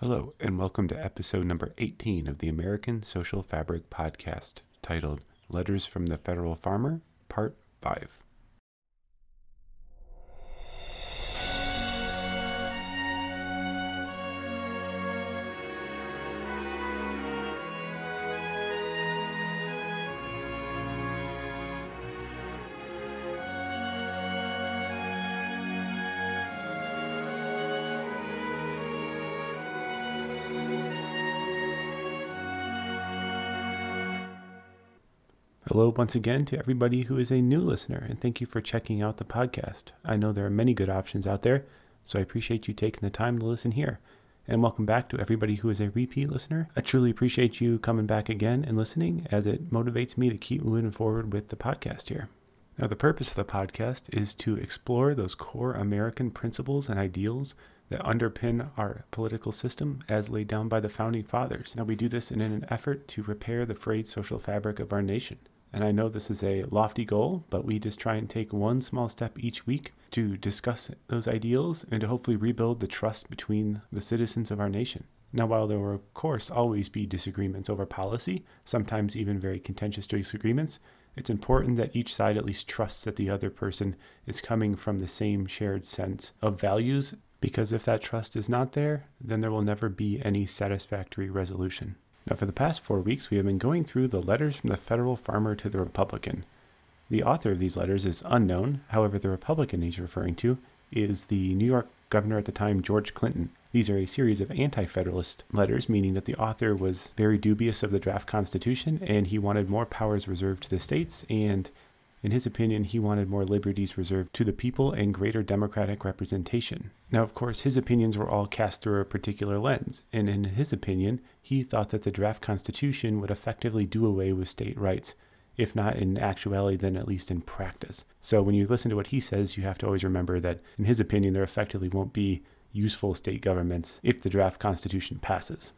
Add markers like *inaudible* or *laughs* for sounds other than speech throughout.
Hello, and welcome to episode number 18 of the American Social Fabric podcast, titled Letters from the Federal Farmer, Part 5. Hello, once again, to everybody who is a new listener, and thank you for checking out the podcast. I know there are many good options out there, so I appreciate you taking the time to listen here. And welcome back to everybody who is a repeat listener. I truly appreciate you coming back again and listening, as it motivates me to keep moving forward with the podcast here. Now, the purpose of the podcast is to explore those core American principles and ideals that underpin our political system as laid down by the founding fathers. Now, we do this in an effort to repair the frayed social fabric of our nation. And I know this is a lofty goal, but we just try and take one small step each week to discuss those ideals and to hopefully rebuild the trust between the citizens of our nation. Now, while there will, of course, always be disagreements over policy, sometimes even very contentious disagreements, it's important that each side at least trusts that the other person is coming from the same shared sense of values, because if that trust is not there, then there will never be any satisfactory resolution. Now, for the past four weeks, we have been going through the letters from the federal farmer to the Republican. The author of these letters is unknown. However, the Republican he's referring to is the New York governor at the time, George Clinton. These are a series of anti federalist letters, meaning that the author was very dubious of the draft constitution and he wanted more powers reserved to the states and in his opinion, he wanted more liberties reserved to the people and greater democratic representation. Now, of course, his opinions were all cast through a particular lens, and in his opinion, he thought that the draft constitution would effectively do away with state rights, if not in actuality, then at least in practice. So when you listen to what he says, you have to always remember that, in his opinion, there effectively won't be useful state governments if the draft constitution passes.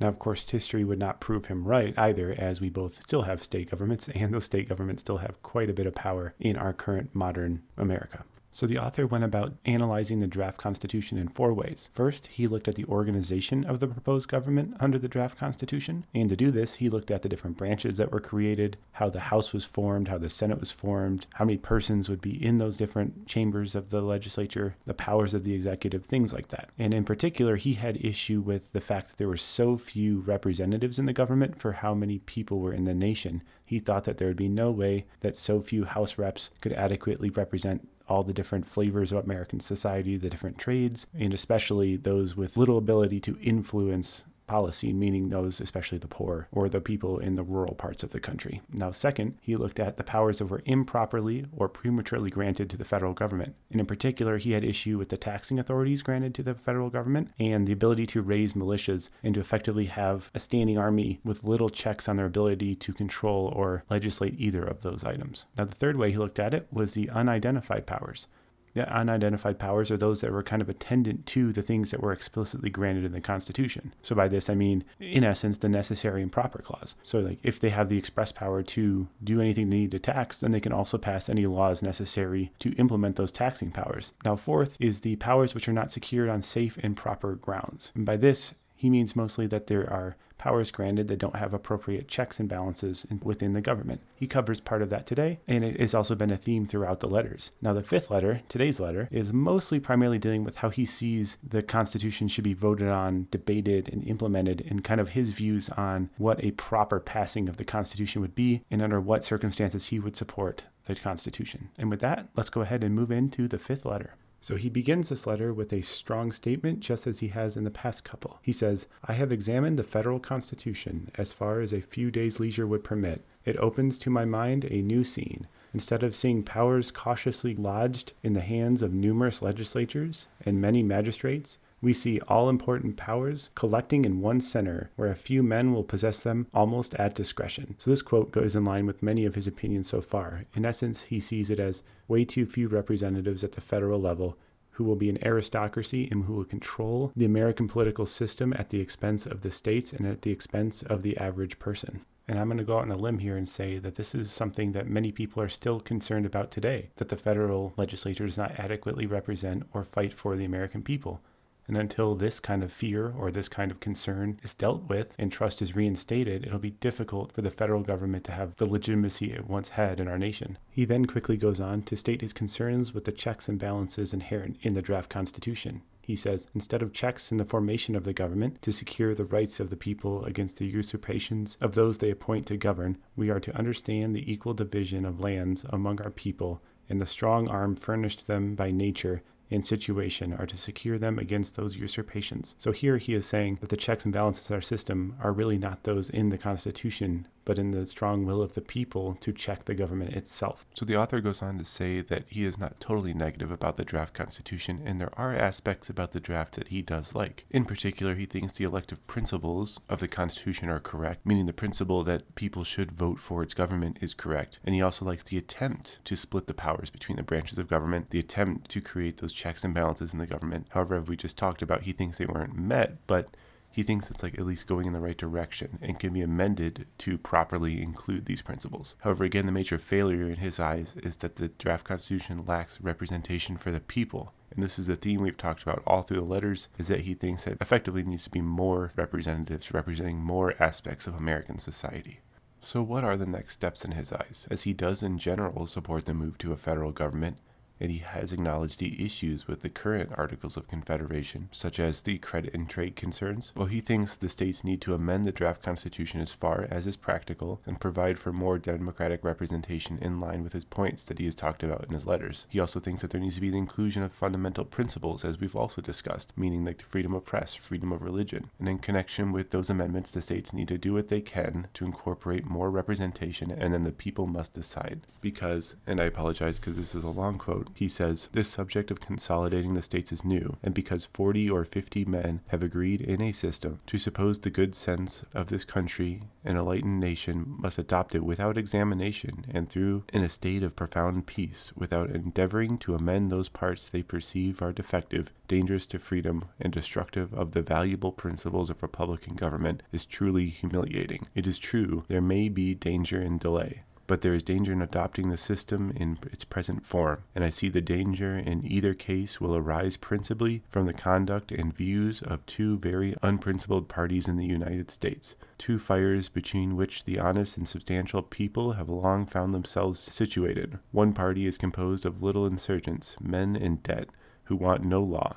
Now, of course, history would not prove him right either, as we both still have state governments, and those state governments still have quite a bit of power in our current modern America. So the author went about analyzing the draft constitution in four ways. First, he looked at the organization of the proposed government under the draft constitution, and to do this, he looked at the different branches that were created, how the House was formed, how the Senate was formed, how many persons would be in those different chambers of the legislature, the powers of the executive, things like that. And in particular, he had issue with the fact that there were so few representatives in the government for how many people were in the nation. He thought that there would be no way that so few House reps could adequately represent all the different flavors of American society, the different trades, and especially those with little ability to influence policy, meaning those, especially the poor or the people in the rural parts of the country. Now, second, he looked at the powers that were improperly or prematurely granted to the federal government. And in particular, he had issue with the taxing authorities granted to the federal government and the ability to raise militias and to effectively have a standing army with little checks on their ability to control or legislate either of those items. Now, the third way he looked at it was the unidentified powers. The unidentified powers are those that were kind of attendant to the things that were explicitly granted in the Constitution. So by this, I mean, in essence, the necessary and proper clause. So, like, if they have the express power to do anything they need to tax, then they can also pass any laws necessary to implement those taxing powers. Now, fourth is the powers which are not secured on safe and proper grounds. And by this, he means mostly that there are powers granted that don't have appropriate checks and balances within the government. He covers part of that today, and it has also been a theme throughout the letters. Now, the fifth letter, today's letter, is mostly primarily dealing with how he sees the Constitution should be voted on, debated, and implemented, and kind of his views on what a proper passing of the Constitution would be and under what circumstances he would support the Constitution. And with that, let's go ahead and move into the fifth letter. So he begins this letter with a strong statement, just as he has in the past couple. He says, I have examined the federal constitution as far as a few days' leisure would permit. It opens to my mind a new scene. Instead of seeing powers cautiously lodged in the hands of numerous legislatures and many magistrates, we see all important powers collecting in one center where a few men will possess them almost at discretion. So, this quote goes in line with many of his opinions so far. In essence, he sees it as way too few representatives at the federal level who will be an aristocracy and who will control the American political system at the expense of the states and at the expense of the average person. And I'm going to go out on a limb here and say that this is something that many people are still concerned about today that the federal legislature does not adequately represent or fight for the American people. And until this kind of fear or this kind of concern is dealt with and trust is reinstated, it'll be difficult for the federal government to have the legitimacy it once had in our nation. He then quickly goes on to state his concerns with the checks and balances inherent in the draft constitution. He says, instead of checks in the formation of the government to secure the rights of the people against the usurpations of those they appoint to govern, we are to understand the equal division of lands among our people and the strong arm furnished them by nature and situation are to secure them against those usurpations. So here he is saying that the checks and balances of our system are really not those in the Constitution, but in the strong will of the people to check the government itself. So the author goes on to say that he is not totally negative about the draft constitution, and there are aspects about the draft that he does like. In particular, he thinks the elective principles of the constitution are correct, meaning the principle that people should vote for its government is correct. And he also likes the attempt to split the powers between the branches of government, the attempt to create those checks and balances in the government. However, we just talked about, he thinks they weren't met, but he thinks it's like at least going in the right direction and can be amended to properly include these principles. However, again, the major failure in his eyes is that the draft constitution lacks representation for the people. And this is a theme we've talked about all through the letters, is that he thinks that effectively needs to be more representatives representing more aspects of American society. So, what are the next steps in his eyes? As he does in general support the move to a federal government, and he has acknowledged the issues with the current Articles of Confederation, such as the credit and trade concerns. While he thinks the states need to amend the draft constitution as far as is practical and provide for more democratic representation in line with his points that he has talked about in his letters. He also thinks that there needs to be the inclusion of fundamental principles, as we've also discussed, meaning like the freedom of press, freedom of religion. And in connection with those amendments, the states need to do what they can to incorporate more representation, and then the people must decide. Because, and I apologize because this is a long quote, he says, This subject of consolidating the states is new, and because 40 or 50 men have agreed in a system to suppose the good sense of this country and enlightened nation must adopt it without examination and through in a state of profound peace, without endeavoring to amend those parts they perceive are defective, dangerous to freedom, and destructive of the valuable principles of republican government, is truly humiliating. It is true, there may be danger in delay but there is danger in adopting the system in its present form, and I see the danger in either case will arise principally from the conduct and views of two very unprincipled parties in the United States, two fires between which the honest and substantial people have long found themselves situated. One party is composed of little insurgents, men in debt, who want no law,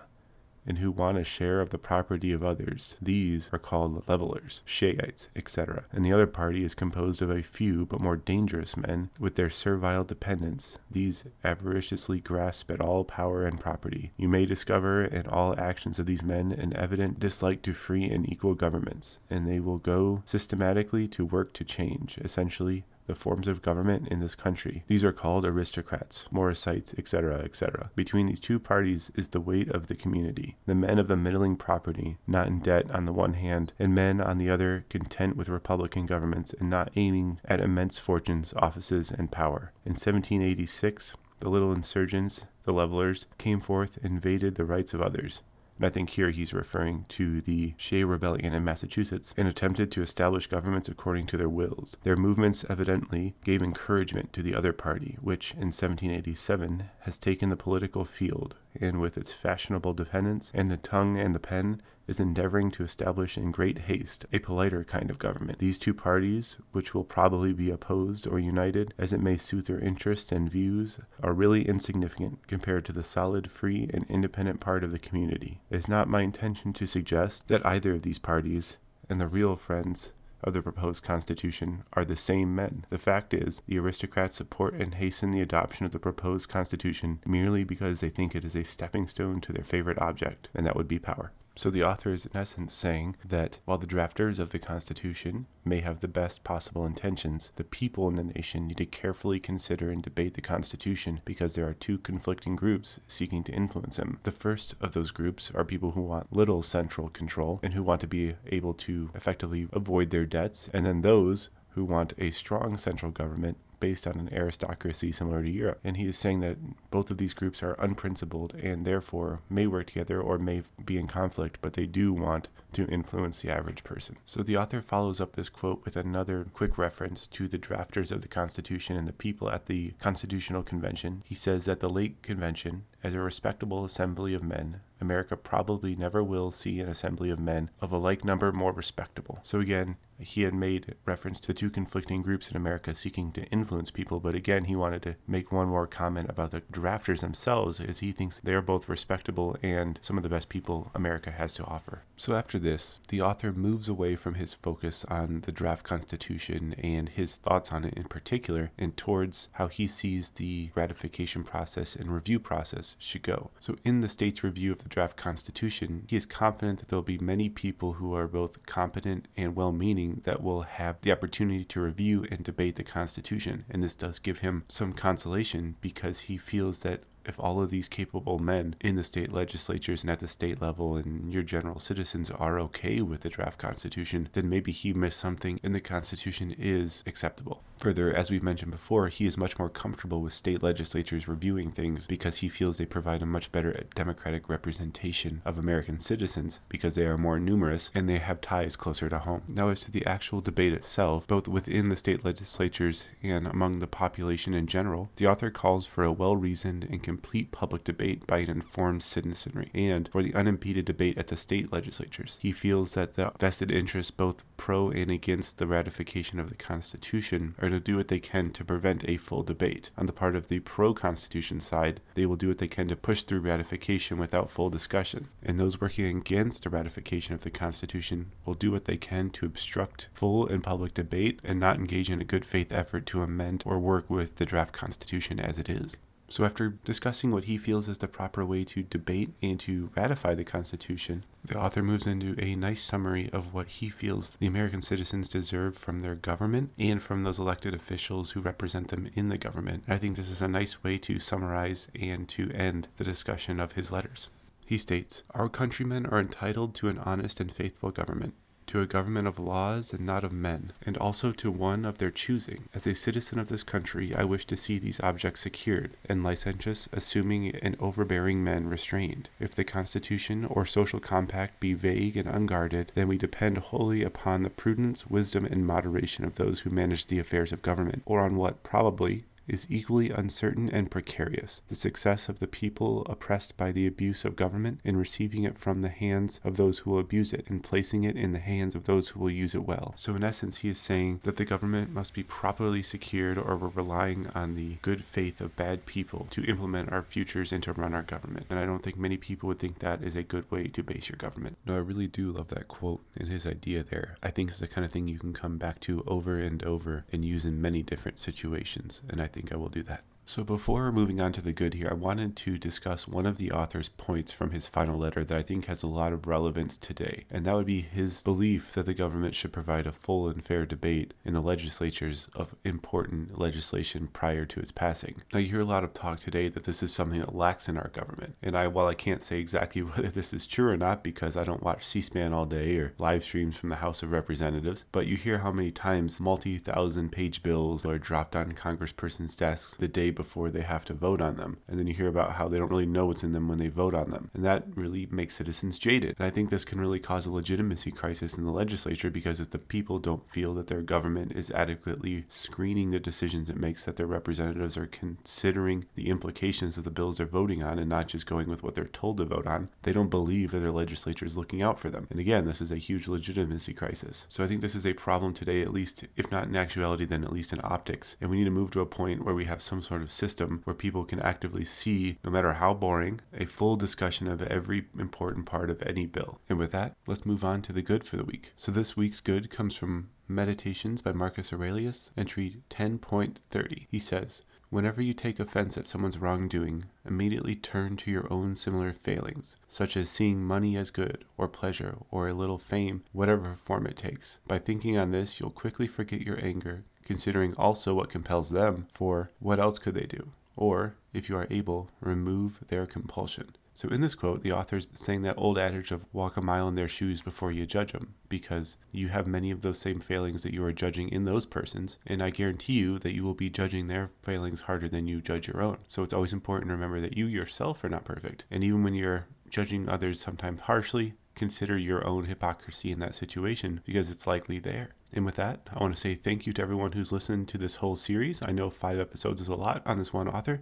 and who want a share of the property of others. These are called levelers, Shayites, etc. And the other party is composed of a few but more dangerous men with their servile dependents. These avariciously grasp at all power and property. You may discover in all actions of these men an evident dislike to free and equal governments, and they will go systematically to work to change, essentially, the forms of government in this country. These are called aristocrats, Mauricites, etc., etc. Between these two parties is the weight of the community. The men of the middling property, not in debt on the one hand, and men on the other content with republican governments and not aiming at immense fortunes, offices, and power. In 1786, the little insurgents, the levelers, came forth and invaded the rights of others and I think here he's referring to the Shays Rebellion in Massachusetts, and attempted to establish governments according to their wills. Their movements evidently gave encouragement to the other party, which in 1787 has taken the political field, and with its fashionable dependents and the tongue and the pen, is endeavoring to establish in great haste a politer kind of government. These two parties, which will probably be opposed or united as it may suit their interests and views, are really insignificant compared to the solid, free, and independent part of the community. It is not my intention to suggest that either of these parties and the real friends of the proposed Constitution are the same men. The fact is, the aristocrats support and hasten the adoption of the proposed Constitution merely because they think it is a stepping stone to their favorite object, and that would be power. So the author is, in essence, saying that while the drafters of the Constitution may have the best possible intentions, the people in the nation need to carefully consider and debate the Constitution because there are two conflicting groups seeking to influence him. The first of those groups are people who want little central control and who want to be able to effectively avoid their debts, and then those who want a strong central government based on an aristocracy similar to Europe. And he is saying that both of these groups are unprincipled and therefore may work together or may be in conflict, but they do want to influence the average person. So the author follows up this quote with another quick reference to the drafters of the Constitution and the people at the Constitutional Convention. He says that the late convention, as a respectable assembly of men, America probably never will see an assembly of men of a like number more respectable. So again, he had made reference to the two conflicting groups in America seeking to influence people, but again, he wanted to make one more comment about the drafters themselves, as he thinks they are both respectable and some of the best people America has to offer. So after this, the author moves away from his focus on the draft constitution and his thoughts on it in particular, and towards how he sees the ratification process and review process should go. So in the state's review of the draft constitution, he is confident that there will be many people who are both competent and well meaning that will have the opportunity to review and debate the Constitution. And this does give him some consolation because he feels that if all of these capable men in the state legislatures and at the state level and your general citizens are okay with the draft constitution, then maybe he missed something and the constitution is acceptable. Further, as we've mentioned before, he is much more comfortable with state legislatures reviewing things because he feels they provide a much better democratic representation of American citizens because they are more numerous and they have ties closer to home. Now, as to the actual debate itself, both within the state legislatures and among the population in general, the author calls for a well reasoned and complete public debate by an informed citizenry and for the unimpeded debate at the state legislatures. He feels that the vested interests, both pro and against the ratification of the Constitution, are to do what they can to prevent a full debate. On the part of the pro Constitution side, they will do what they can to push through ratification without full discussion. And those working against the ratification of the Constitution will do what they can to obstruct full and public debate and not engage in a good faith effort to amend or work with the draft Constitution as it is. So, after discussing what he feels is the proper way to debate and to ratify the Constitution, the author moves into a nice summary of what he feels the American citizens deserve from their government and from those elected officials who represent them in the government. I think this is a nice way to summarize and to end the discussion of his letters. He states Our countrymen are entitled to an honest and faithful government to a government of laws and not of men, and also to one of their choosing. As a citizen of this country, I wish to see these objects secured, and licentious, assuming and overbearing men restrained. If the Constitution or social compact be vague and unguarded, then we depend wholly upon the prudence, wisdom, and moderation of those who manage the affairs of government, or on what, probably, is equally uncertain and precarious. The success of the people oppressed by the abuse of government in receiving it from the hands of those who will abuse it and placing it in the hands of those who will use it well. So, in essence, he is saying that the government must be properly secured or we're relying on the good faith of bad people to implement our futures and to run our government. And I don't think many people would think that is a good way to base your government. No, I really do love that quote and his idea there. I think it's the kind of thing you can come back to over and over and use in many different situations. And I think I think I will do that. So, before moving on to the good here, I wanted to discuss one of the author's points from his final letter that I think has a lot of relevance today, and that would be his belief that the government should provide a full and fair debate in the legislatures of important legislation prior to its passing. Now, you hear a lot of talk today that this is something that lacks in our government, and I, while I can't say exactly *laughs* whether this is true or not because I don't watch C SPAN all day or live streams from the House of Representatives, but you hear how many times multi thousand page bills are dropped on congresspersons' desks the day before they have to vote on them. And then you hear about how they don't really know what's in them when they vote on them. And that really makes citizens jaded. And I think this can really cause a legitimacy crisis in the legislature because if the people don't feel that their government is adequately screening the decisions it makes, that their representatives are considering the implications of the bills they're voting on and not just going with what they're told to vote on, they don't believe that their legislature is looking out for them. And again, this is a huge legitimacy crisis. So I think this is a problem today, at least, if not in actuality, then at least in optics. And we need to move to a point where we have some sort of of system where people can actively see, no matter how boring, a full discussion of every important part of any bill. And with that, let's move on to the good for the week. So this week's good comes from Meditations by Marcus Aurelius, entry 10.30. He says, Whenever you take offense at someone's wrongdoing, immediately turn to your own similar failings, such as seeing money as good, or pleasure, or a little fame, whatever form it takes. By thinking on this, you'll quickly forget your anger, considering also what compels them, for what else could they do? Or, if you are able, remove their compulsion. So, in this quote, the author is saying that old adage of walk a mile in their shoes before you judge them, because you have many of those same failings that you are judging in those persons, and I guarantee you that you will be judging their failings harder than you judge your own. So, it's always important to remember that you yourself are not perfect. And even when you're judging others sometimes harshly, consider your own hypocrisy in that situation because it's likely there. And with that, I want to say thank you to everyone who's listened to this whole series. I know five episodes is a lot on this one author,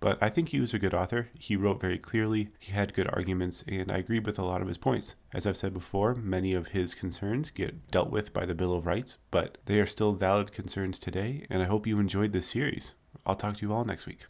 but I think he was a good author. He wrote very clearly, he had good arguments, and I agree with a lot of his points. As I've said before, many of his concerns get dealt with by the Bill of Rights, but they are still valid concerns today, and I hope you enjoyed this series. I'll talk to you all next week.